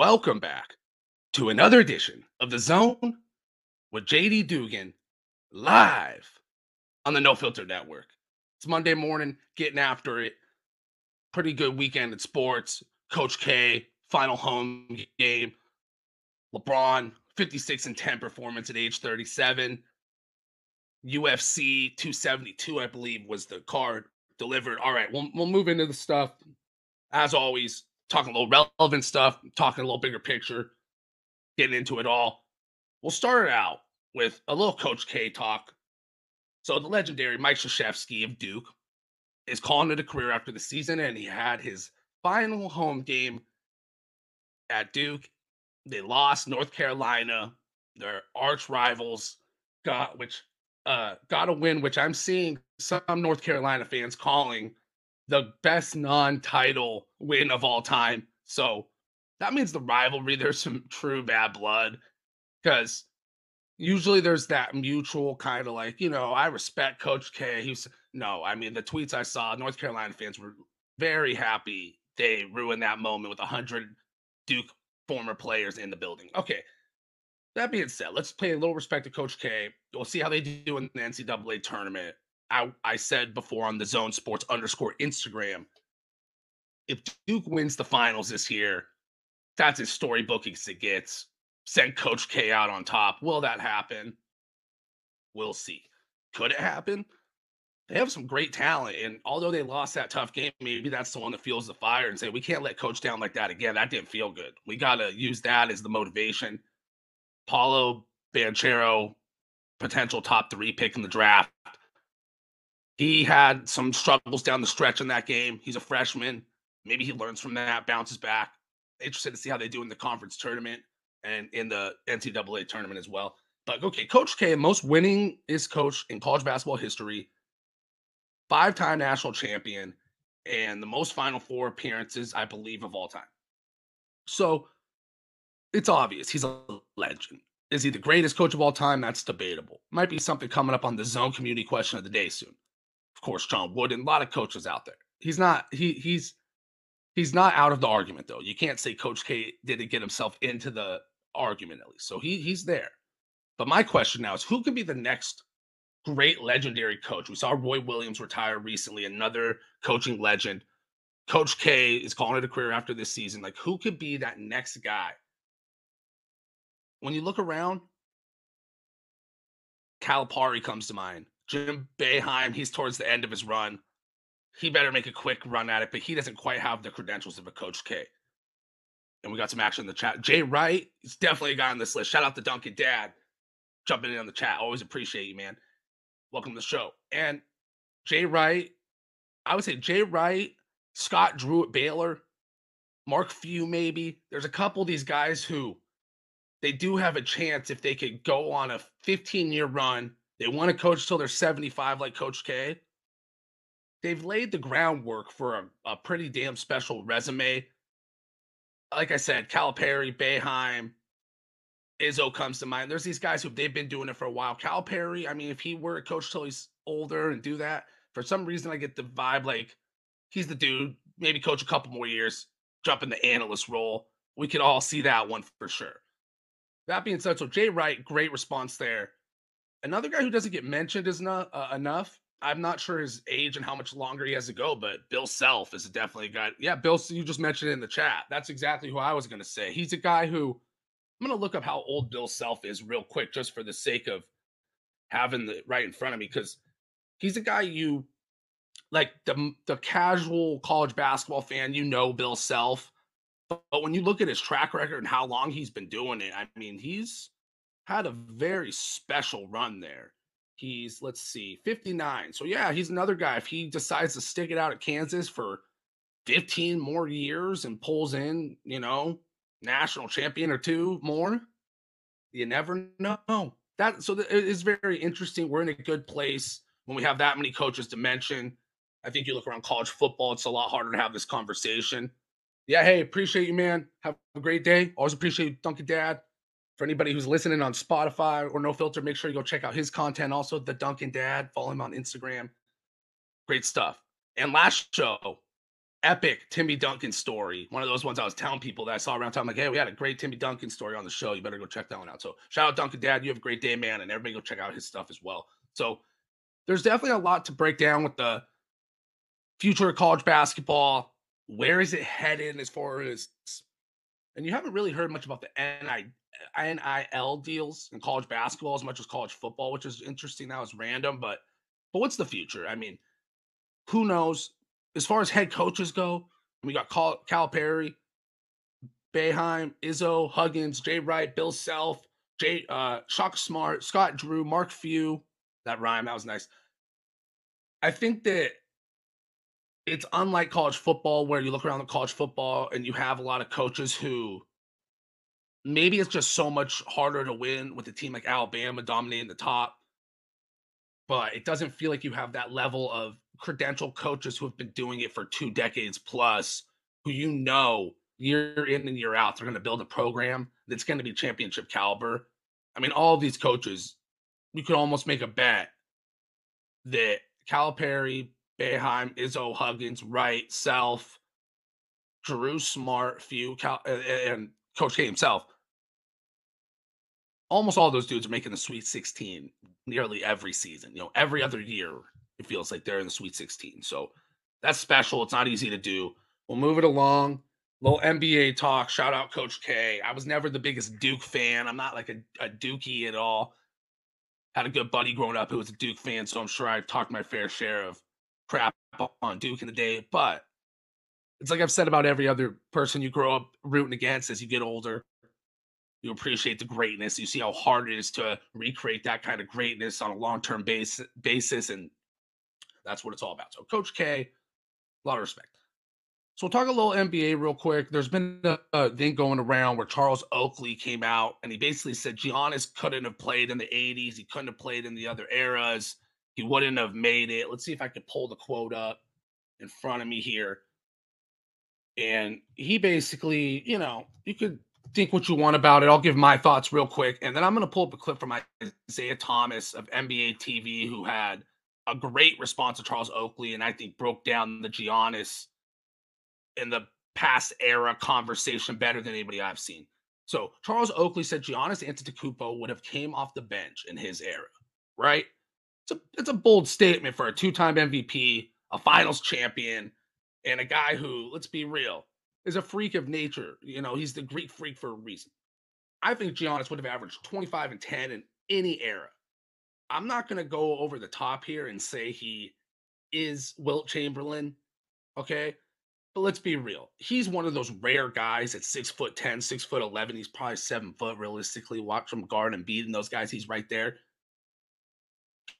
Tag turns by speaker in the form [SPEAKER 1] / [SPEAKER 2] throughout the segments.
[SPEAKER 1] welcome back to another edition of The Zone with JD Dugan live on the No Filter Network. It's Monday morning, getting after it. Pretty good weekend at sports. Coach K, final home game. LeBron, 56 and 10 performance at age 37. UFC 272, I believe, was the card delivered. All right, we'll, we'll move into the stuff. As always, talking a little relevant stuff, talking a little bigger picture, getting into it all. We'll start it out with a little Coach K talk. So the legendary Mike Krzyzewski of Duke is calling it a career after the season, and he had his final home game at Duke. They lost North Carolina, their arch rivals, got which uh got a win, which I'm seeing some North Carolina fans calling the best non-title win of all time. So that means the rivalry, there's some true bad blood. Because usually there's that mutual kind of like, you know, I respect Coach K. He's no, I mean the tweets I saw, North Carolina fans were very happy they ruined that moment with hundred Duke former players in the building. Okay. That being said, let's pay a little respect to Coach K. We'll see how they do in the NCAA tournament. I, I said before on the zone sports underscore Instagram, if Duke wins the finals this year, that's as storybooking as it gets. Send Coach K out on top. Will that happen? We'll see. Could it happen? They have some great talent. And although they lost that tough game, maybe that's the one that fuels the fire and say, we can't let coach down like that again. That didn't feel good. We got to use that as the motivation. Paolo Banchero, potential top three pick in the draft. He had some struggles down the stretch in that game. He's a freshman. Maybe he learns from that, bounces back. Interested to see how they do in the conference tournament and in the NCAA tournament as well. But okay, Coach K, most winning is coach in college basketball history, five time national champion, and the most Final Four appearances, I believe, of all time. So it's obvious he's a legend. Is he the greatest coach of all time? That's debatable. Might be something coming up on the zone community question of the day soon of course, John Wooden, a lot of coaches out there. He's not he he's he's not out of the argument though. You can't say Coach K didn't get himself into the argument at least. So he he's there. But my question now is who could be the next great legendary coach? We saw Roy Williams retire recently, another coaching legend. Coach K is calling it a career after this season. Like, who could be that next guy? When you look around, Calipari comes to mind. Jim Boeheim, he's towards the end of his run. He better make a quick run at it, but he doesn't quite have the credentials of a Coach K. And we got some action in the chat. Jay Wright is definitely a guy on this list. Shout out to Duncan Dad jumping in on the chat. Always appreciate you, man. Welcome to the show. And Jay Wright, I would say Jay Wright, Scott Drew at Baylor, Mark Few, maybe. There's a couple of these guys who they do have a chance if they could go on a 15 year run they want to coach till they're 75, like Coach K. They've laid the groundwork for a, a pretty damn special resume. Like I said, Calipari, Boeheim, Izzo comes to mind. There's these guys who they've been doing it for a while. Calipari, I mean, if he were a coach till he's older and do that, for some reason I get the vibe like he's the dude. Maybe coach a couple more years, jump in the analyst role. We could all see that one for sure. That being said, so Jay Wright, great response there. Another guy who doesn't get mentioned is not uh, enough. I'm not sure his age and how much longer he has to go, but Bill Self is definitely a guy. Yeah, Bill, you just mentioned it in the chat. That's exactly who I was going to say. He's a guy who I'm going to look up how old Bill Self is real quick, just for the sake of having the right in front of me, because he's a guy you like the the casual college basketball fan. You know Bill Self, but, but when you look at his track record and how long he's been doing it, I mean, he's had a very special run there. He's, let's see, 59. So, yeah, he's another guy. If he decides to stick it out at Kansas for 15 more years and pulls in, you know, national champion or two more, you never know. That so it is very interesting. We're in a good place when we have that many coaches to mention. I think you look around college football, it's a lot harder to have this conversation. Yeah, hey, appreciate you, man. Have a great day. Always appreciate you, Duncan Dad for anybody who's listening on Spotify or No Filter, make sure you go check out his content. Also, the Duncan Dad, follow him on Instagram. Great stuff. And last show, epic Timmy Duncan story. One of those ones I was telling people that I saw around town. like, hey, we had a great Timmy Duncan story on the show. You better go check that one out. So shout out Duncan Dad. You have a great day, man. And everybody go check out his stuff as well. So there's definitely a lot to break down with the future of college basketball. Where is it headed as far as and you haven't really heard much about the NIL deals in college basketball as much as college football, which is interesting now. It's random, but but what's the future? I mean, who knows? as far as head coaches go, we got Cal- Perry, Boeheim, Izzo, Huggins, Jay Wright, Bill Self, Jay uh, Shaka Smart, Scott Drew, Mark Few. That rhyme, that was nice. I think that it's unlike college football where you look around the college football and you have a lot of coaches who maybe it's just so much harder to win with a team like Alabama dominating the top. But it doesn't feel like you have that level of credential coaches who have been doing it for two decades plus, who you know year in and year out, they're going to build a program that's going to be championship caliber. I mean, all these coaches, you could almost make a bet that Calipari, Boeheim, Izzo, Huggins, Wright, Self, Drew Smart, Few, Cal- and Coach K himself. Almost all those dudes are making the Sweet 16 nearly every season. You know, every other year it feels like they're in the Sweet 16. So that's special. It's not easy to do. We'll move it along. Little NBA talk. Shout out Coach K. I was never the biggest Duke fan. I'm not like a, a Dookie at all. Had a good buddy growing up who was a Duke fan, so I'm sure I've talked my fair share of crap on Duke in the day. But it's like I've said about every other person you grow up rooting against as you get older. You appreciate the greatness. You see how hard it is to recreate that kind of greatness on a long term base, basis. And that's what it's all about. So, Coach K, a lot of respect. So we'll talk a little NBA real quick. There's been a, a, thing going around where Charles Oakley came out and he basically said Giannis couldn't have played in the 80s. He couldn't have played in the other eras. He wouldn't have made it. Let's see if I can pull the quote up in front of me here. And he basically, you know, you could think what you want about it. I'll give my thoughts real quick. And then I'm going to pull up a clip from Isaiah Thomas of NBA TV who had a great response to Charles Oakley, and I think broke down the Giannis in the past era conversation better than anybody I've seen. So Charles Oakley said Giannis Antetokounmpo would have came off the bench in his era, right? It's a it's a bold statement for a two-time MVP, a Finals champion, and a guy who, let's be real, is a freak of nature. You know, he's the Greek freak for a reason. I think Giannis would have averaged 25 and 10 in any era. I'm not going to go over the top here and say he is Wilt Chamberlain. Okay. But let's be real. He's one of those rare guys at six foot 10, six foot 11. He's probably seven foot realistically. Watch him guard and beating those guys. He's right there.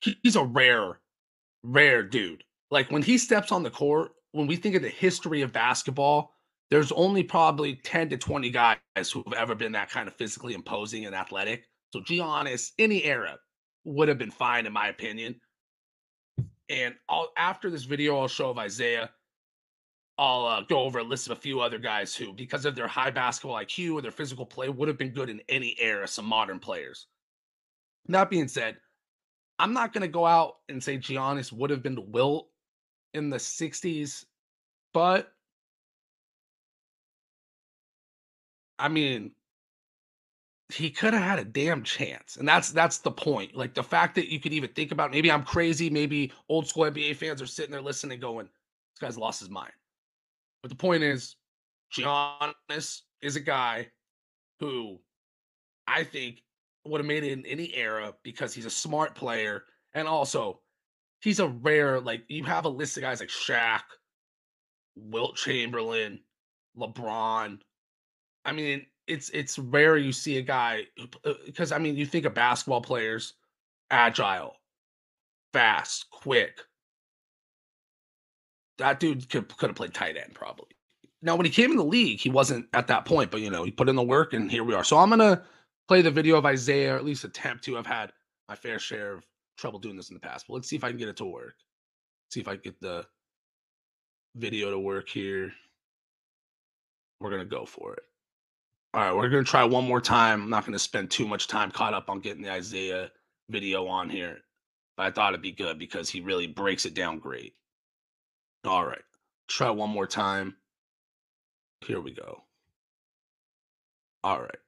[SPEAKER 1] He's a rare, rare dude. Like when he steps on the court, when we think of the history of basketball, there's only probably 10 to 20 guys who have ever been that kind of physically imposing and athletic. So Giannis, any era, would have been fine in my opinion. And I'll, after this video, I'll show of Isaiah. I'll uh, go over a list of a few other guys who, because of their high basketball IQ or their physical play, would have been good in any era. Some modern players. That being said, I'm not going to go out and say Giannis would have been Wilt in the 60s, but I mean, he could have had a damn chance. And that's that's the point. Like the fact that you could even think about maybe I'm crazy, maybe old school NBA fans are sitting there listening going, this guy's lost his mind. But the point is, Giannis is a guy who I think would have made it in any era because he's a smart player and also he's a rare like you have a list of guys like Shaq, Wilt Chamberlain, LeBron. I mean, it's it's rare you see a guy because uh, I mean you think of basketball players, agile, fast, quick. That dude could could have played tight end probably. Now when he came in the league, he wasn't at that point, but you know he put in the work, and here we are. So I'm gonna play the video of Isaiah, or at least attempt to. I've had my fair share of trouble doing this in the past, but let's see if I can get it to work. See if I can get the video to work here. We're gonna go for it. All right, we're gonna try one more time. I'm not gonna spend too much time caught up on getting the Isaiah video on here, but I thought it'd be good because he really breaks it down great. All right, Try one more time. Here we go. All right.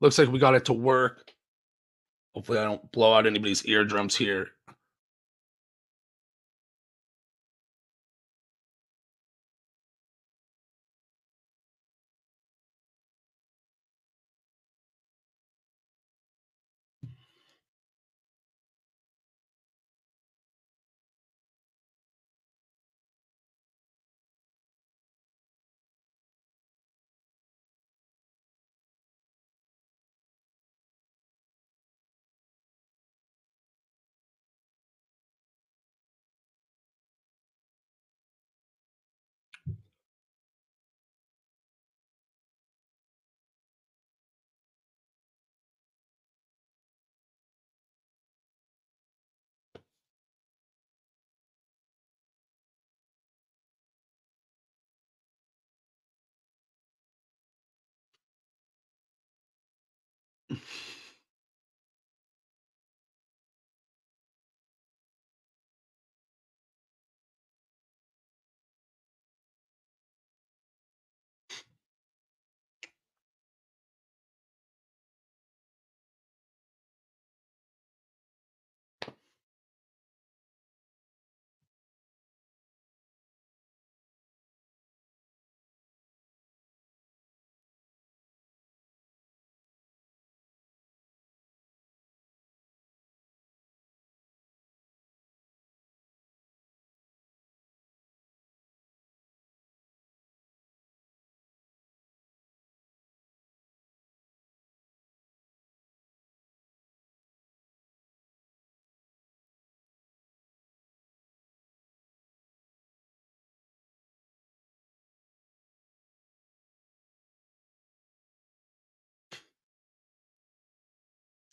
[SPEAKER 1] Looks like we got it to work. Hopefully, I don't blow out anybody's eardrums here.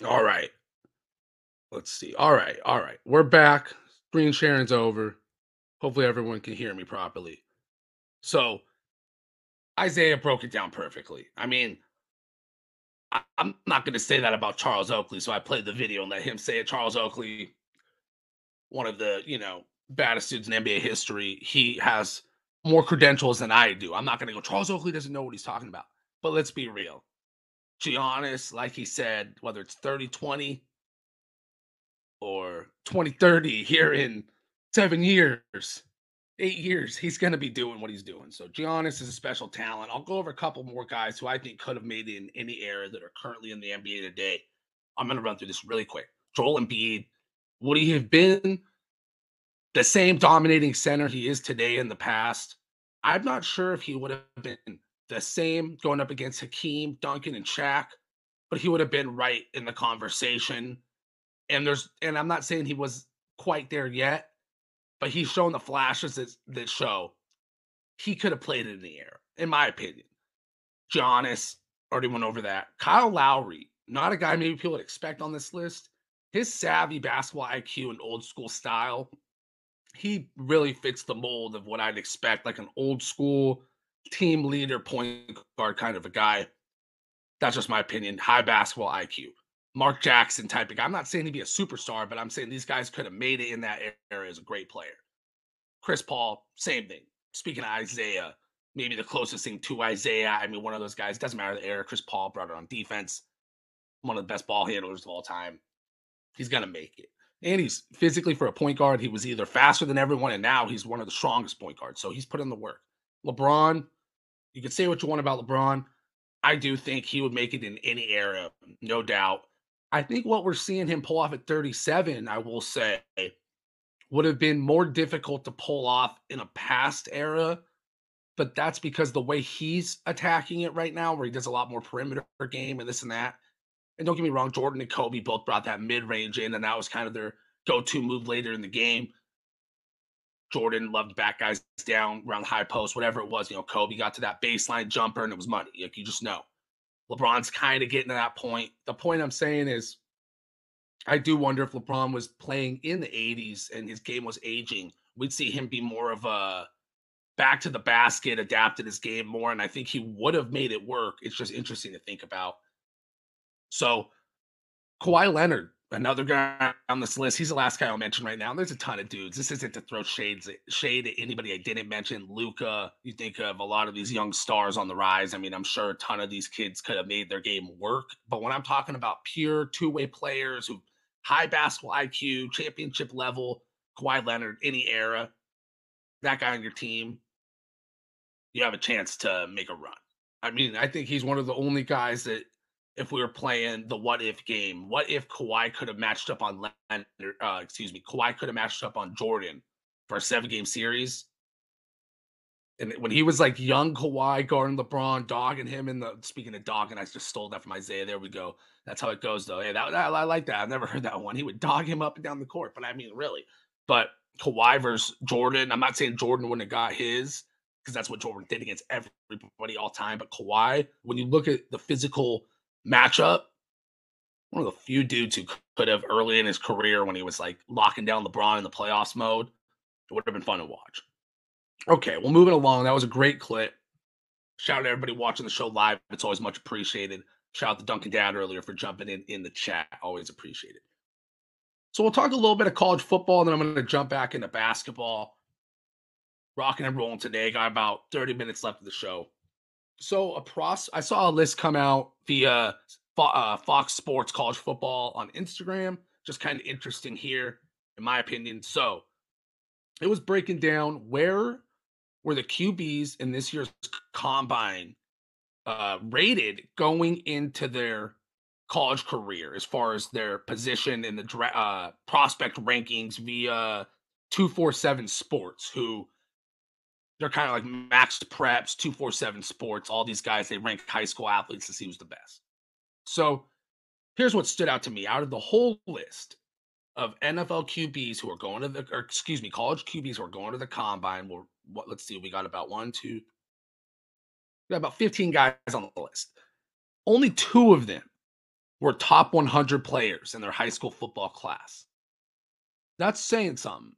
[SPEAKER 1] All right. Let's see. All right. All right. We're back. Screen sharing's over. Hopefully, everyone can hear me properly. So, Isaiah broke it down perfectly. I mean, I, am not going to say that about Charles Oakley. So, I played the video and let him say it. Charles Oakley, one of the, you know, baddest dudes in NBA history, he has more credentials than I do. I'm not going to go, Charles Oakley doesn't know what he's talking about. But let's be real. Giannis, like he said, whether it's 30 20 or 2030 here in seven years, eight years, he's going to be doing what he's doing. So Giannis is a special talent. I'll go over a couple more guys who I think could have made it in any era that are currently in the NBA today. I'm going to run through this really quick. Joel Embiid, would he have been the same dominating center he is today in the past? I'm not sure if he would have been the same going up against Hakeem, Duncan, and Shaq, but he would have been right in the conversation. And there's, and I'm not saying he was quite there yet, but he's shown the flashes that, that show he could have played it in the air, in my opinion. Giannis already went over that. Kyle Lowry, not a guy maybe people would expect on this list. His savvy basketball IQ and old school style, he really fits the mold of what I'd expect, like an old school team leader, point guard kind of a guy. That's just my opinion. High basketball IQ. Mark Jackson type of guy. I'm not saying he'd be a superstar, but I'm saying these guys could have made it in that area as a great player. Chris Paul, same thing. Speaking of Isaiah, maybe the closest thing to Isaiah. I mean, one of those guys, doesn't matter the era. Chris Paul brought it on defense. One of the best ball handlers of all time. He's going to make it. And he's physically, for a point guard, he was either faster than everyone, and now he's one of the strongest point guards. So he's put in the work. LeBron, you can say what you want about LeBron. I do think he would make it in any era, no doubt. I think what we're seeing him pull off at 37, I will say, would have been more difficult to pull off in a past era. But that's because the way he's attacking it right now, where he does a lot more perimeter game and this and that. And don't get me wrong, Jordan and Kobe both brought that mid range in, and that was kind of their go to move later in the game. Jordan loved back guys down around the high post, whatever it was. You know, Kobe got to that baseline jumper and it was money. Like you just know. LeBron's kind of getting to that point. The point I'm saying is, I do wonder if LeBron was playing in the 80s and his game was aging, we'd see him be more of a back to the basket, adapted his game more. And I think he would have made it work. It's just interesting to think about. So, Kawhi Leonard, another guy on this list. He's the last guy I'll mention right now. There's a ton of dudes. This isn't to throw shades shade at anybody I didn't mention. Luka, you think of a lot of these young stars on the rise. I mean, I'm sure a ton of these kids could have made their game work. But when I'm talking about pure two-way players who high basketball IQ, championship level, Kawhi Leonard, any era, that guy on your team, you have a chance to make a run. I mean, I think he's one of the only guys that if we were playing the what if game. What if Kawhi could have matched up on Leonard, uh, excuse me, Kawhi could have matched up on Jordan for a seven game series? And when he was like young Kawhi guarding LeBron, dogging him in the speaking of dogging, I just stole that from Isaiah. There we go. That's how it goes, though. That, that I like that. I've never heard that one. He would dog him up and down the court, but I mean, really. But Kawhi versus Jordan. I'm not saying Jordan wouldn't have got his because that's what Jordan did against everybody all time. But Kawhi, when you look at the physical matchup, one of the few dudes who could have early in his career when he was like locking down LeBron in the playoffs mode. It would have been fun to watch. Okay, well, moving along. That was a great clip. Shout out to everybody watching the show live. It's always much appreciated. Shout out to Duncan Dad earlier for jumping in in the chat. Always appreciated. So we'll talk a little bit of college football, and then I'm going to jump back into basketball. Rocking and rolling today. Got about 30 minutes left of the show. So a pros, I saw a list come out via uh, Fox Sports College Football on Instagram. Just kind of interesting here, in my opinion. So it was breaking down where were the QBs in this year's combine uh, rated going into their college career as far as their position in the uh, prospect rankings via 247 Sports, who they're kind of like MaxPreps, 247 sports, all these guys, they rank high school athletes to see who's the best. So here's what stood out to me out of the whole list of NFL QBs who are going to the, or excuse me, college QBs who are going to the combine. We're, what, let's see, we got about one, two, we got about 15 guys on the list. Only two of them were top 100 players in their high school football class. That's saying something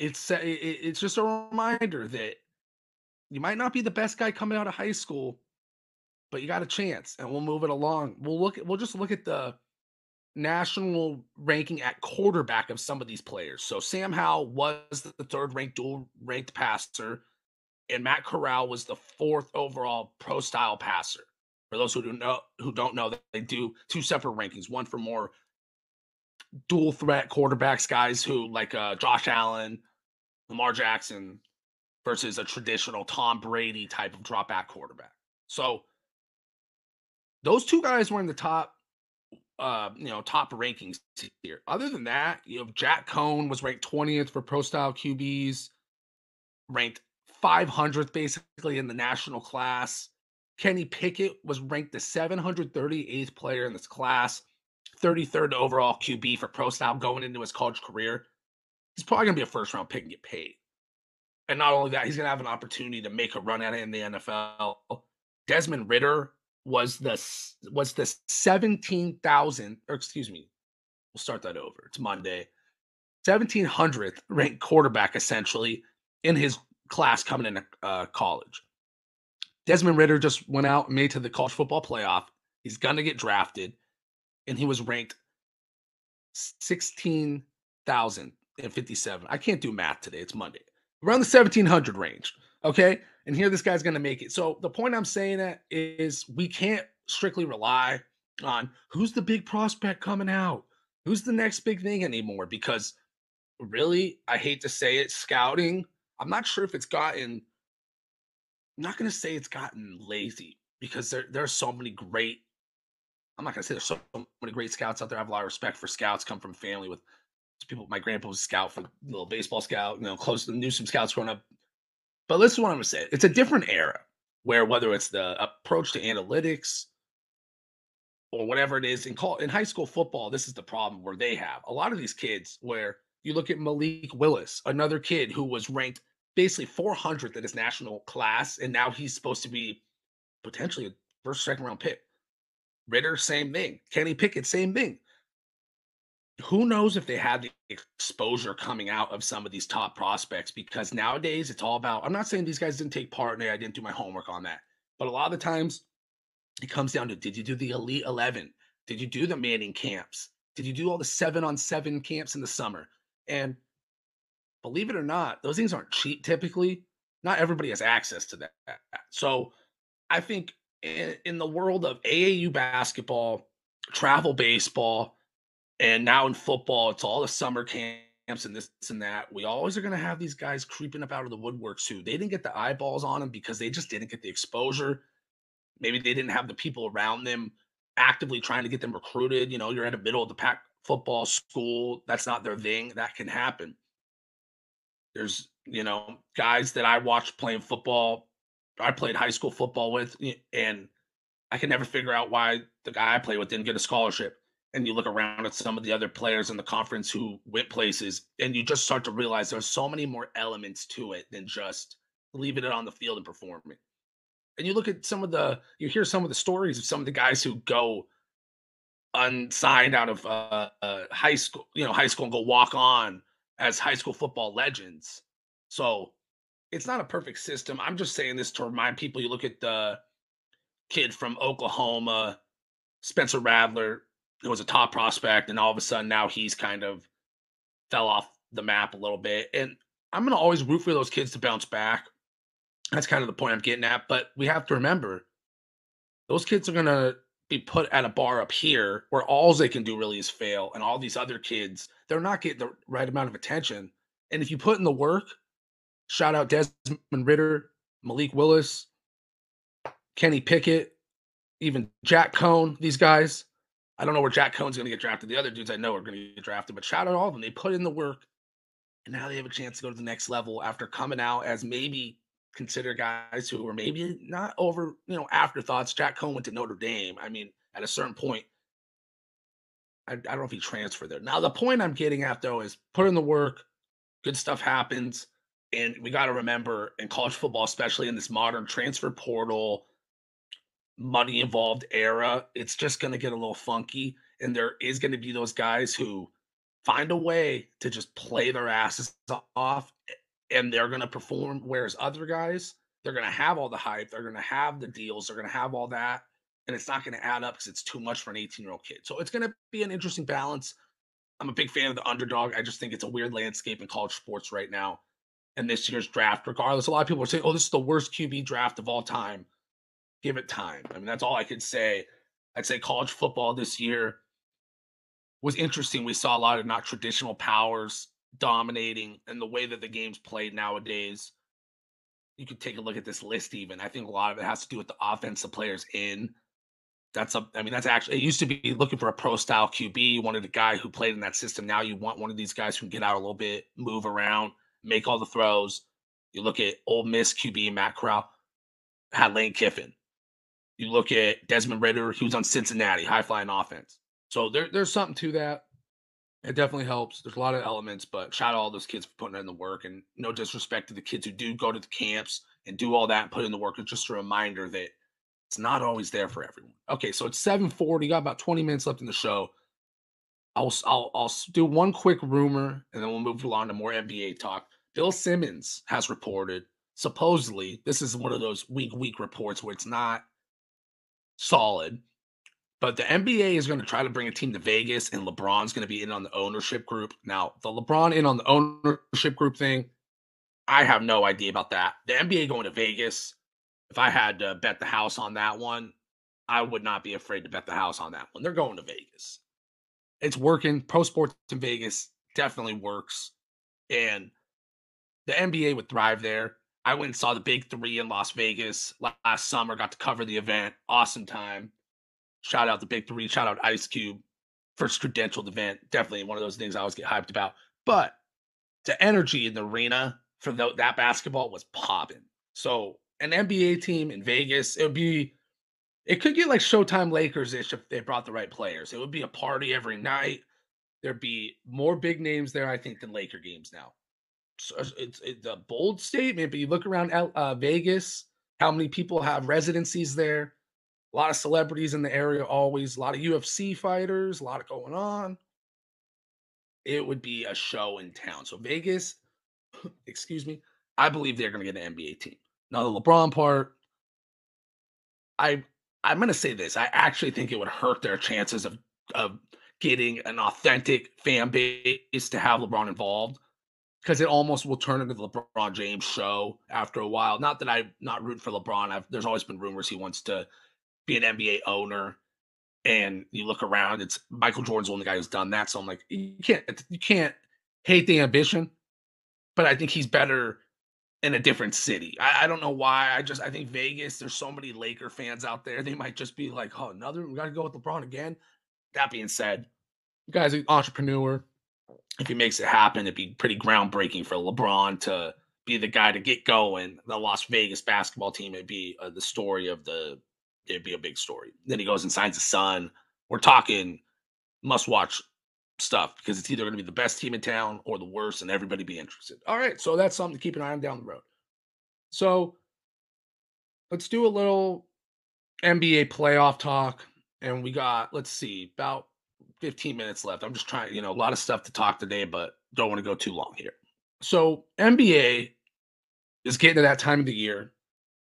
[SPEAKER 1] it's it's just a reminder that you might not be the best guy coming out of high school, but you got a chance, and we'll move it along. We'll look. At, we'll just look at the national ranking at quarterback of some of these players. So Sam Howell was the third ranked dual ranked passer, and Matt Corral was the fourth overall pro style passer. For those who don't know, who don't know, they do two separate rankings. One for more dual threat quarterbacks, guys who like uh, Josh Allen, Lamar Jackson versus a traditional Tom Brady type of drop back quarterback. So those two guys were in the top uh, you know, top rankings here. Other than that, you know, Jack Coan was ranked 20th for pro style QBs, ranked 500th basically in the national class. Kenny Pickett was ranked the 738th player in this class, 33rd overall QB for pro style going into his college career he's probably going to be a first round pick and get paid. And not only that, he's going to have an opportunity to make a run at it in the NFL. Desmond Ridder was the was the seventeen thousand, or excuse me, we'll start that over. It's Monday, seventeen hundredth ranked quarterback essentially in his class coming into uh, college. Desmond Ridder just went out and made to the college football playoff. He's gonna get drafted, and he was ranked sixteen thousand and 57. I can't do math today. It's Monday. Around the 1700 range. Okay. And here this guy's going to make it. So the point I'm saying that is we can't strictly rely on who's the big prospect coming out, who's the next big thing anymore. Because really, I hate to say it, scouting, I'm not sure if it's gotten, I'm not going to say it's gotten lazy because there, there are so many great, I'm not to say there's so many great scouts out there. I have a lot of respect for scouts, come from family with people. My grandpa was a scout for little baseball scout. You know, close to knew some scouts growing up. But listen, what I'm gonna say. It's a different era where whether it's the approach to analytics or whatever it is in call in high school football, this is the problem where they have a lot of these kids where you look at Malik Willis, another kid who was ranked basically 400th in his national class, and now he's supposed to be potentially a first, second round pick. Ridder, same thing. Kenny Pickett, same thing who knows if they had the exposure coming out of some of these top prospects because nowadays it's all about i'm not saying these guys didn't take part and i didn't do my homework on that but a lot of the times it comes down to did you do the elite 11 did you do the manning camps Did you do all the seven on seven camps in the summer? And believe it or not, those things aren't cheap typically. Not everybody has access to that. So I think in, in the world of AAU basketball, travel baseball, and now in football, it's all the summer camps and this and that. We always are going to have these guys creeping up out of the woodwork too. They didn't get the eyeballs on them because they just didn't get the exposure. Maybe they didn't have the people around them actively trying to get them recruited. You know, you're at the middle of the pack football school. That's not their thing. That can happen. There's, you know, guys that I watched playing football. I played high school football with, and I can never figure out why the guy I played with didn't get a scholarship. And you look around at some of the other players in the conference who went places, and you just start to realize there's so many more elements to it than just leaving it on the field and performing. And you look at some of the, you hear some of the stories of some of the guys who go unsigned out of uh, uh, high school, you know, high school and go walk on as high school football legends. So it's not a perfect system. I'm just saying this to remind people. You look at the kid from Oklahoma, Spencer Rattler, who was a top prospect, and all of a sudden now he's kind of fell off the map a little bit. And I'm to always root for those kids to bounce back. That's kind of the point I'm getting at. But we have to remember those kids are to be put at a bar up here where all they can do really is fail. And all these other kids, they're not getting the right amount of attention. And if you put in the work, shout out Desmond Ridder, Malik Willis, Kenny Pickett, even Jack Coan, these guys. I don't know where Jack Coan's going to get drafted. The other dudes I know are going to get drafted, but shout out all of them. They put in the work, and now they have a chance to go to the next level after coming out as maybe consider guys who were maybe not over, you know, afterthoughts. Jack Coan went to Notre Dame. I mean, at a certain point, I, I don't know if he transferred there. Now, the point I'm getting at though is put in the work, good stuff happens. And we got to remember in college football, especially in this modern transfer portal, money involved era, it's just going to get a little funky. And there is going to be those guys who find a way to just play their asses off and they're going to perform. Whereas other guys, they're going to have all the hype, they're going to have the deals, they're going to have all that, and it's not going to add up because it's too much for an 18 year old kid. So it's going to be an interesting balance. I'm a big fan of the underdog. I just think it's a weird landscape in college sports right now. And this year's draft, regardless, a lot of people are saying, "Oh, this is the worst QB draft of all time." Give it time. I mean, that's all I could say. I'd say college football this year was interesting. We saw a lot of not traditional powers dominating and the way that the game's played nowadays. You could take a look at this list, even. I think a lot of it has to do with the offensive players in. That's a, I mean, that's actually, it used to be looking for a pro style QB. You wanted a guy who played in that system. Now you want one of these guys who can get out a little bit, move around, make all the throws. You look at Ole Miss QB Matt Corral, had Lane Kiffin. You look at Desmond Ridder, he was on Cincinnati, high flying offense. So there, there's something to that. It definitely helps. There's a lot of elements, but shout out all those kids for putting in the work. And no disrespect to the kids who do go to the camps and do all that and put in the work. It's just a reminder that it's not always there for everyone. Okay, so it's 740. Got about 20 minutes left in the show. I'll, I'll, I'll do one quick rumor and then we'll move along to more NBA talk. Bill Simmons has reported, supposedly, this is one of those week week reports where it's not solid, but the NBA is going to try to bring a team to Vegas, and LeBron's going to be in on the ownership group. Now, the LeBron in on the ownership group thing, I have no idea about that. The NBA going to Vegas, if I had to bet the house on that one, I would not be afraid to bet the house on that one. They're going to Vegas. It's working. Pro sports in Vegas definitely works. And the NBA would thrive there. I went and saw the big three in Las Vegas last summer, got to cover the event. Awesome time. Shout out the big three. Shout out Ice Cube. First credentialed event. Definitely one of those things I always get hyped about. But the energy in the arena for the, that basketball was popping. So an NBA team in Vegas, it would be, it could get like Showtime Lakers ish if they brought the right players. It would be a party every night. There'd be more big names there, I think, than Laker games now. So it's, it's a bold statement, but you look around uh, Vegas, how many people have residencies there? a lot of celebrities in the area always a lot of ufc fighters a lot of going on. It would be a show in town. So vegas excuse me i believe they're going to get an nba team. Now the lebron part. I i'm going to say this i actually think it would hurt their chances of of getting an authentic fan base to have LeBron involved because it almost will turn into the LeBron James show after a while. Not that I'm not rooting for LeBron. I've, there's always been rumors he wants to be an NBA owner, and you look around, it's Michael Jordan's the only guy who's done that. So I'm like, you can't you can't hate the ambition, but I think he's better in a different city. I, I don't know why. I just I think Vegas. There's so many Laker fans out there. They might just be like, oh, another. We got to go with LeBron again. That being said, guys an entrepreneur. If he makes it happen, it'd be pretty groundbreaking for LeBron to be the guy to get going. The Las Vegas basketball team. It'd be uh, the story of the. It'd be a big story. Then he goes and signs a son. We're talking must watch stuff because it's either going to be the best team in town or the worst, and everybody be interested. All right, so that's something to keep an eye on down the road. So let's do a little NBA playoff talk, and we got let's see about 15 minutes left. I'm just trying, you know, a lot of stuff to talk today, but don't want to go too long here. So NBA is getting to that time of the year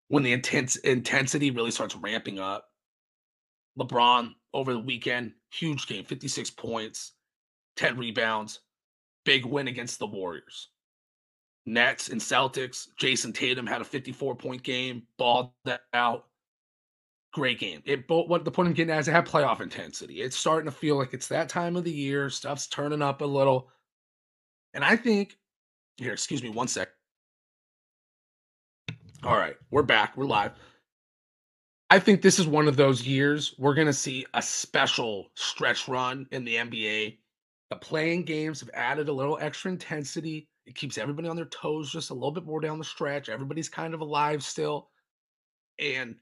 [SPEAKER 1] when the intense intensity really starts ramping up. LeBron over the weekend, huge game, 56 points, 10 rebounds, big win against the Warriors. Nets and Celtics, Jayson Tatum had a 54 point game, balled that out. Great game. It both what the point I'm getting at is it had playoff intensity. It's starting to feel like it's that time of the year. Stuff's turning up a little. And I think here, excuse me one sec. All right, we're back. We're live. I think this is one of those years we're going to see a special stretch run in the NBA the play-in games have added a little extra intensity. It keeps everybody on their toes just a little bit more down the stretch. Everybody's kind of alive still. And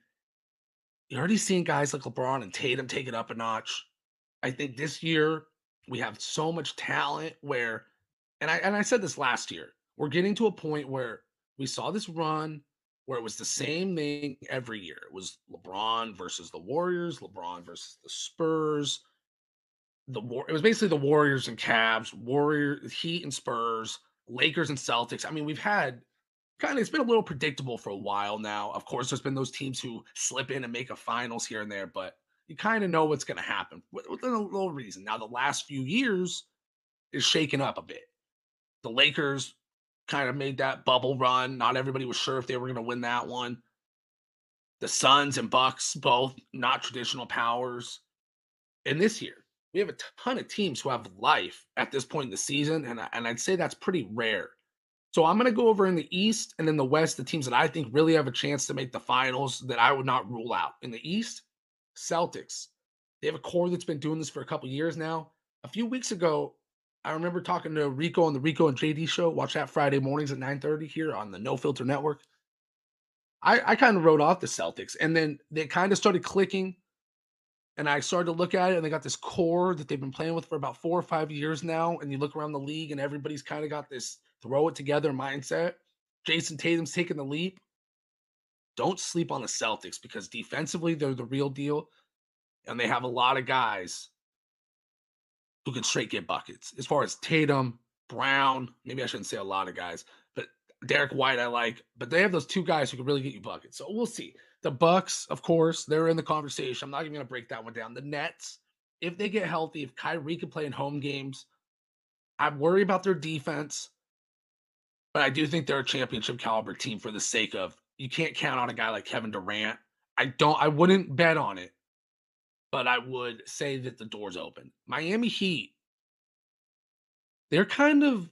[SPEAKER 1] you're already seeing guys like LeBron and Tatum take it up a notch. I think this year we have so much talent where and I and I said this last year. We're getting to a point where we saw this run where it was the same thing every year. It was LeBron versus the Warriors, LeBron versus the Spurs, the war. It was basically the Warriors and Cavs, Warriors, Heat and Spurs, Lakers and Celtics. I mean, we've had kind of it's been a little predictable for a while now. Of course, there's been those teams who slip in and make a finals here and there, but you kind of know what's going to happen within a little reason. Now, the last few years is shaken up a bit. The Lakers kind of made that bubble run. Not everybody was sure if they were going to win that one. The Suns and Bucks both not traditional powers. And this year, we have a ton of teams who have life at this point in the season, and and I'd say that's pretty rare. So I'm going to go over in the East and in the West the teams that I think really have a chance to make the finals that I would not rule out. In the East, Celtics. They have a core that's been doing this for a couple years now. A few weeks ago, I remember talking to Rico on the Rico and JD show. Watch that Friday mornings at 9:30 here on the No Filter Network. I, I kind of wrote off the Celtics, and then they kind of started clicking and I started to look at it, and they got this core that they've been playing with for about four or five years now. And you look around the league, and everybody's kind of got this throw it together mindset. Jayson Tatum's taking the leap. Don't sleep on the Celtics because defensively, they're the real deal. And they have a lot of guys who can straight get buckets. As far as Tatum, Brown, maybe I shouldn't say a lot of guys, but Derrick White, I like. But they have those two guys who can really get you buckets. So we'll see. The Bucks, of course, they're in the conversation. I'm not even going to break that one down. The Nets, if they get healthy, if Kyrie can play in home games, I worry about their defense, but I do think they're a championship caliber team for the sake of you can't count on a guy like Kevin Durant. I don't. I wouldn't bet on it, but I would say that the door's open. Miami Heat, they're kind of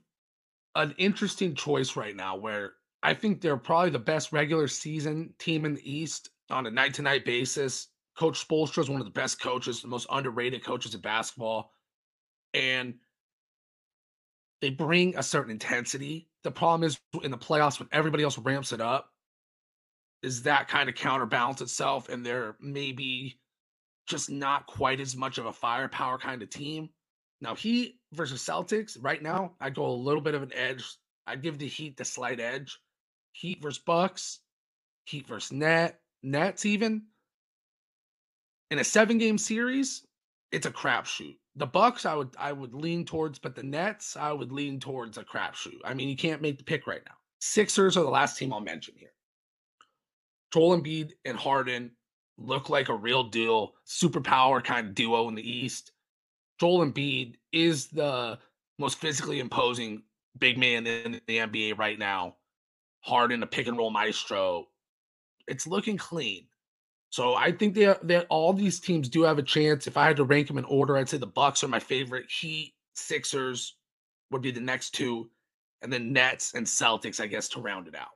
[SPEAKER 1] an interesting choice right now where I think they're probably the best regular season team in the East on a night to night basis. Coach Spoelstra is one of the best coaches, the most underrated coaches in basketball. And they bring a certain intensity. The problem is in the playoffs when everybody else ramps it up, is that kind of counterbalance itself, and they're maybe just not quite as much of a firepower kind of team. Now, Heat versus Celtics, right now, I go a little bit of an edge. I'd give the Heat the slight edge. Heat versus Bucks, Heat versus Net, Nets even. In a seven game series, it's a crapshoot. The Bucks, I would I would lean towards, but the Nets, I would lean towards a crapshoot. I mean, you can't make the pick right now. Sixers are the last team I'll mention here. Joel Embiid and Harden look like a real deal superpower kind of duo in the East. Joel Embiid is the most physically imposing big man in the NBA right now. Harden, a pick and roll maestro. It's looking clean. So I think that that all these teams do have a chance. If I had to rank them in order, I'd say the Bucks are my favorite. Heat, Sixers would be the next two, and then Nets and Celtics, I guess, to round it out.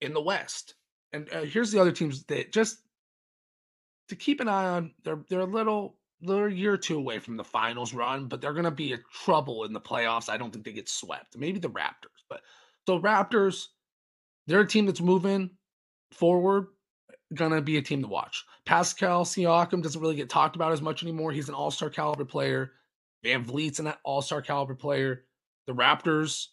[SPEAKER 1] In the West, and uh, here's the other teams that just to keep an eye on. They're they're a little they're a year or two away from the finals run, but they're to be a trouble in the playoffs. I don't think they get swept. Maybe the Raptors, but so Raptors, they're a team that's moving forward. To be a team to watch. Pascal Siakam doesn't really get talked about as much anymore. He's an All Star caliber player. VanVleet's an All Star caliber player. The Raptors,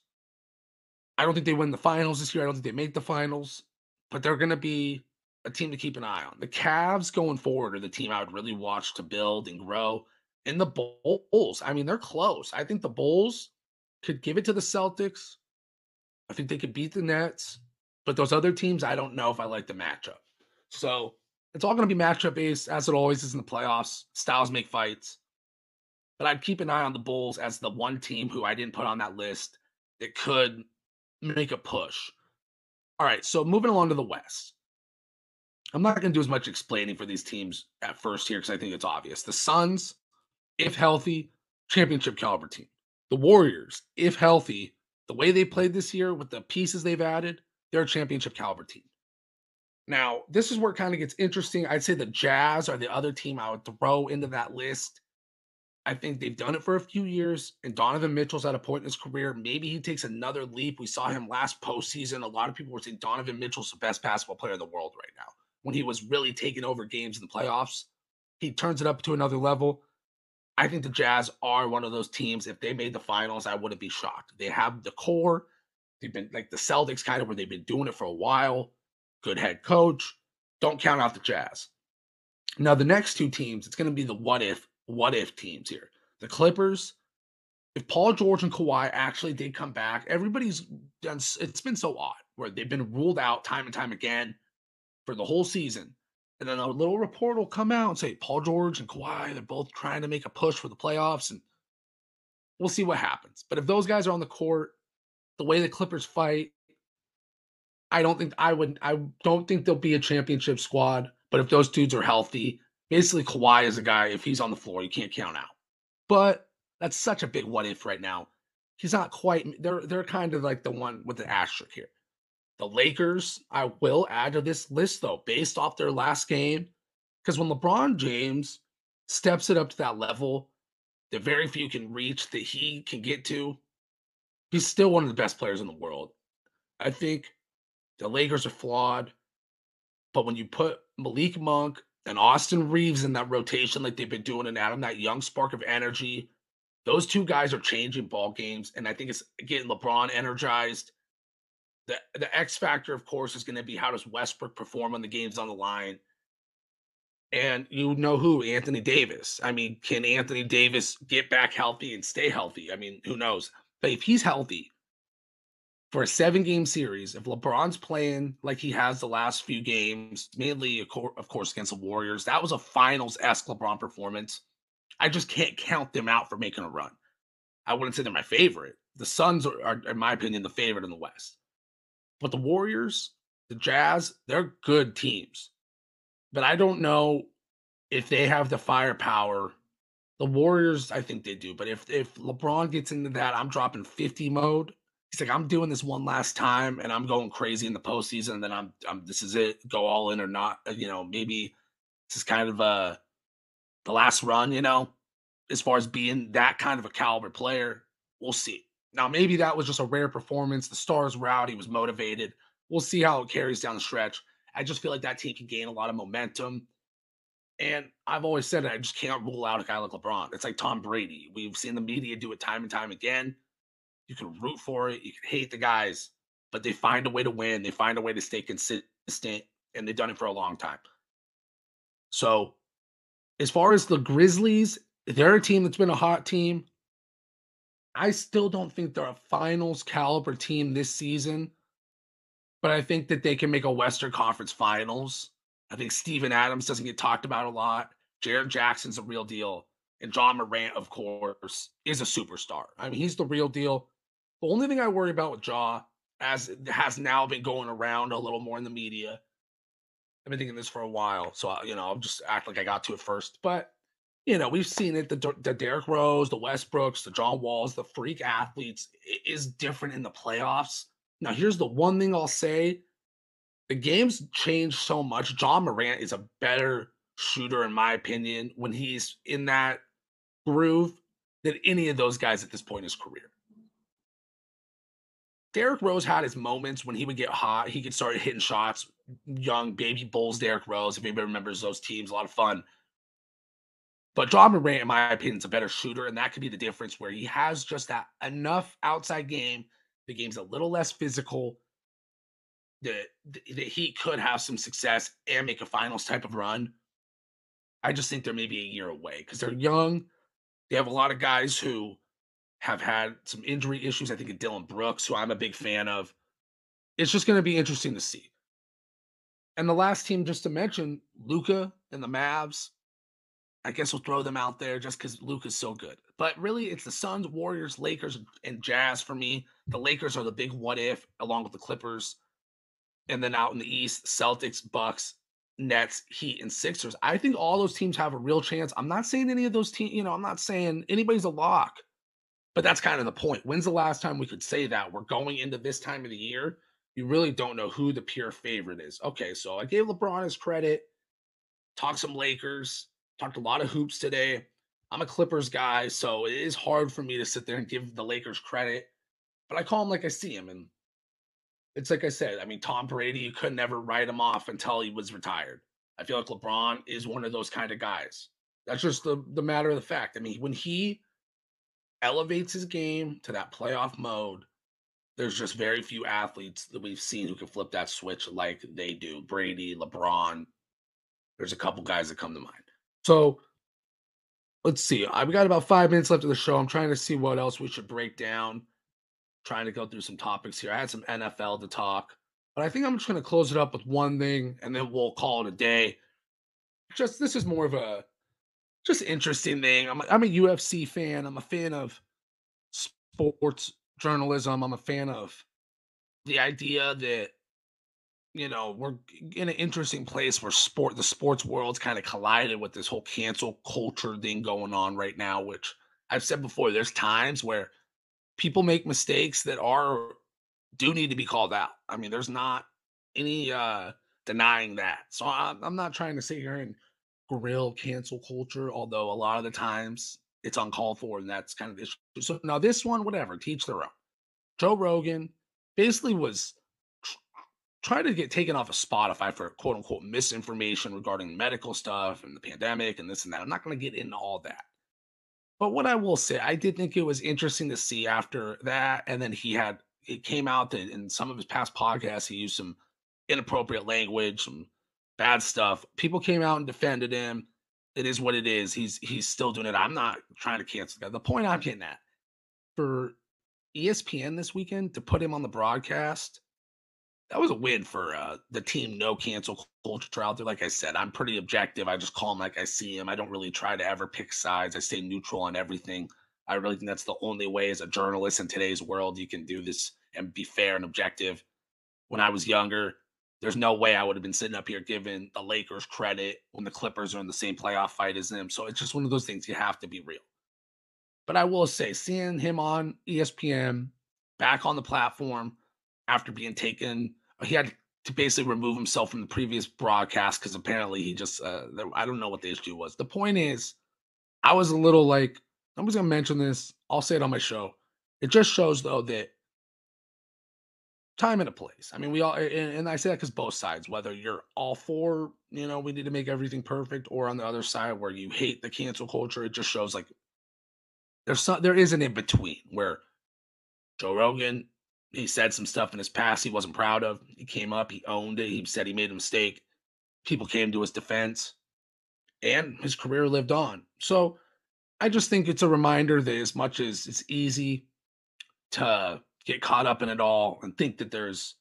[SPEAKER 1] I don't think they win the finals this year. I don't think they make the finals, but they're to be a team to keep an eye on. The Cavs going forward are the team I would really watch to build and grow. And the Bulls, I mean, they're close. I think the Bulls could give it to the Celtics. I think they could beat the Nets. But those other teams, I don't know if I like the matchup. So it's all going to be matchup based, as it always is in the playoffs. Styles make fights. But I'd keep an eye on the Bulls as the one team who I didn't put on that list that could make a push. All right, so moving along to the West. I'm not going to do as much explaining for these teams at first here because I think it's obvious. The Suns, if healthy, championship caliber team. The Warriors, if healthy, the way they played this year with the pieces they've added, they're a championship caliber team. Now, this is where it kind of gets interesting. I'd say the Jazz are the other team I would throw into that list. I think they've done it for a few years, and Donovan Mitchell's at a point in his career. Maybe he takes another leap. We saw him last postseason. A lot of people were saying Donovan Mitchell's the best basketball player in the world right now when he was really taking over games in the playoffs. He turns it up to another level. I think the Jazz are one of those teams. If they made the finals, I wouldn't be shocked. They have the core. They've been like the Celtics, kind of where they've been doing it for a while. Good head coach. Don't count out the Jazz. Now, the next two teams, it's going to be the what if, what if teams here. The Clippers, if Paul George and Kawhi actually did come back, everybody's done, it's been so odd where they've been ruled out time and time again for the whole season. And then a little report will come out and say Paul George and Kawhi, they're both trying to make a push for the playoffs. And we'll see what happens. But if those guys are on the court, the way the Clippers fight, I don't think I would I don't think there'll be a championship squad. But if those dudes are healthy, basically Kawhi is a guy, if he's on the floor, you can't count out. But that's such a big what if right now. He's not quite they're they're kind of like the one with the asterisk here. The Lakers, I will add to this list though, based off their last game. Because when LeBron James steps it up to that level that very few can reach, that he can get to, he's still one of the best players in the world. I think the Lakers are flawed, but when you put Malik Monk and Austin Reaves in that rotation like they've been doing and add that young spark of energy, those two guys are changing ball games. And I think it's getting LeBron energized the the X factor, of course, is going to be how does Westbrook perform when the game's on the line. And you know who Anthony Davis. I mean, can Anthony Davis get back healthy and stay healthy? I mean, who knows? But if he's healthy for a seven game series, if LeBron's playing like he has the last few games, mainly of course against the Warriors, that was a finals esque LeBron performance. I just can't count them out for making a run. I wouldn't say they're my favorite. The Suns are, are in my opinion, the favorite in the West. But the Warriors, the Jazz, they're good teams. But I don't know if they have the firepower. The Warriors, I think they do. But if if LeBron gets into that, I'm dropping 50 mode. He's like, I'm doing this one last time and I'm going crazy in the postseason. And then I'm, I'm this is it. Go all in or not. Uh, you know, maybe this is kind of uh the last run, you know, as far as being that kind of a caliber player. We'll see. Now, maybe that was just a rare performance. The stars were out. He was motivated. We'll see how it carries down the stretch. I just feel like that team can gain a lot of momentum. And I've always said it, I just can't rule out a guy like LeBron. It's like Tom Brady. We've seen the media do it time and time again. You can root for it, you can hate the guys, but they find a way to win. They find a way to stay consistent, and they've done it for a long time. So, as far as the Grizzlies, they're a team that's been a hot team. I still don't think they're a finals caliber team this season, but I think that they can make a Western Conference finals. I think Steven Adams doesn't get talked about a lot. Jaren Jackson's a real deal. And Ja Morant, of course, is a superstar. I mean, he's the real deal. The only thing I worry about with Ja, as it has now been going around a little more in the media, I've been thinking this for a while, so I, you know, I'll just act like I got to it first. But you know, we've seen it. The the Derrick Rose, the Westbrooks, the John Walls, the freak athletes is different in the playoffs. Now, here's the one thing I'll say: the game's changed so much. Ja Morant is a better shooter, in my opinion, when he's in that groove than any of those guys at this point in his career. Derrick Rose had his moments when he would get hot. He could start hitting shots. Young baby Bulls, Derrick Rose. If anybody remembers those teams, a lot of fun. But Ja Morant, in my opinion, is a better shooter, and that could be the difference where he has just that enough outside game. The game's a little less physical. That, that he could have some success and make a finals type of run. I just think they're maybe a year away because they're young. They have a lot of guys who have had some injury issues. I think of Dillon Brooks, who I'm a big fan of. It's just going to be interesting to see. And the last team, just to mention, Luka and the Mavs. I guess we'll throw them out there just because Luka's so good. But really, it's the Suns, Warriors, Lakers, and Jazz for me. The Lakers are the big what if, along with the Clippers. And then out in the East, Celtics, Bucks, Nets, Heat, and Sixers. I think all those teams have a real chance. I'm not saying any of those teams, you know, I'm not saying anybody's a lock, but that's kind of the point. When's the last time we could say that? We're going into this time of the year. You really don't know who the pure favorite is. Okay, so I gave LeBron his credit, talked some Lakers Talked a lot of hoops today. I'm a Clippers guy, so it is hard for me to sit there and give the Lakers credit, but I call him like I see him. And it's like I said, I mean, Tom Brady, you could never write him off until he was retired. I feel like LeBron is one of those kind of guys. That's just the, the matter of the fact. I mean, when he elevates his game to that playoff mode, there's just very few athletes that we've seen who can flip that switch like they do. Brady, LeBron. There's a couple guys that come to mind. So let's see. I've got about five minutes left of the show. I'm trying to see what else we should break down. Trying to go through some topics here. I had some NFL to talk, but I think I'm just going to close it up with one thing, and then we'll call it a day. Just this is more of a just interesting thing. I'm I'm a UFC fan. I'm a fan of sports journalism. I'm a fan of the idea that you know, we're in an interesting place where sport, the sports world's kind of collided with this whole cancel culture thing going on right now, which I've said before, there's times where people make mistakes that are do need to be called out. I mean, there's not any uh denying that. So I'm, I'm not trying to sit here and grill cancel culture, although a lot of the times it's uncalled for, and that's kind of the issue. So now this one, whatever, teach their own. Joe Rogan basically was trying to get taken off of Spotify for quote unquote misinformation regarding medical stuff and the pandemic and this and that. I'm not going to get into all that. But what I will say, I did think it was interesting to see after that. And then he had, it came out that in some of his past podcasts, he used some inappropriate language, some bad stuff. People came out and defended him. It is what it is. He's he's still doing it. I'm not trying to cancel the guy. The point I'm getting at for ESPN this weekend to put him on the broadcast that was a win for uh, the team. No cancel culture trial. there. Like I said, I'm pretty objective. I just call him like I see him. I don't really try to ever pick sides. I stay neutral on everything. I really think that's the only way as a journalist in today's world you can do this and be fair and objective. When I was younger, there's no way I would have been sitting up here giving the Lakers credit when the Clippers are in the same playoff fight as them. So it's just one of those things you have to be real. But I will say, seeing him on ESPN back on the platform after being taken he had to basically remove himself from the previous broadcast because apparently he just uh, I don't know what the issue was. The point is, I was a little like nobody's gonna mention this. I'll say it on my show. It just shows though that time and a place. I mean, we all and, and I say that because both sides, whether you're all for you know we need to make everything perfect, or on the other side where you hate the cancel culture, it just shows like there's some there is an in between where Joe Rogan he said some stuff in his past he wasn't proud of. He came up, he owned it. He said he made a mistake. People came to his defense, and his career lived on. So I just think it's a reminder that as much as it's easy to get caught up in it all and think that there's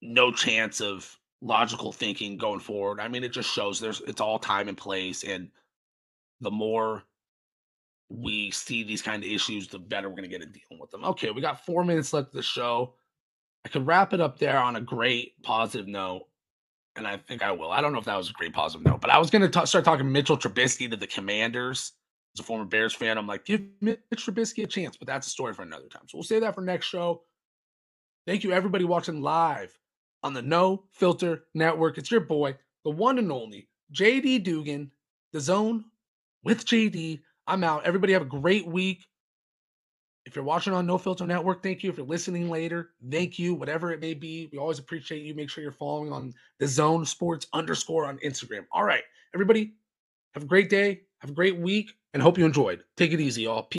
[SPEAKER 1] no chance of logical thinking going forward, I mean, it just shows there's it's all time and place. And the more we see these kind of issues, the better we're going to get at dealing with them. Okay, we got four minutes left of the show. I could wrap it up there on a great positive note, and I think I will. I don't know if that was a great positive note, but I was going to start talking Mitchell Trubisky to the Commanders. As a former Bears fan, I'm like, give Mitch Trubisky a chance, but that's a story for another time. So we'll save that for next show. Thank you, everybody watching live on the No Filter Network. It's your boy, the one and only JD Dugan, the zone with JD. I'm out. Everybody have a great week. If you're watching on No Filter Network, thank you. If you're listening later, thank you. Whatever it may be, we always appreciate you. Make sure you're following on the Zone Sports underscore on Instagram. All right, everybody, have a great day. Have a great week, and hope you enjoyed. Take it easy, y'all. Peace.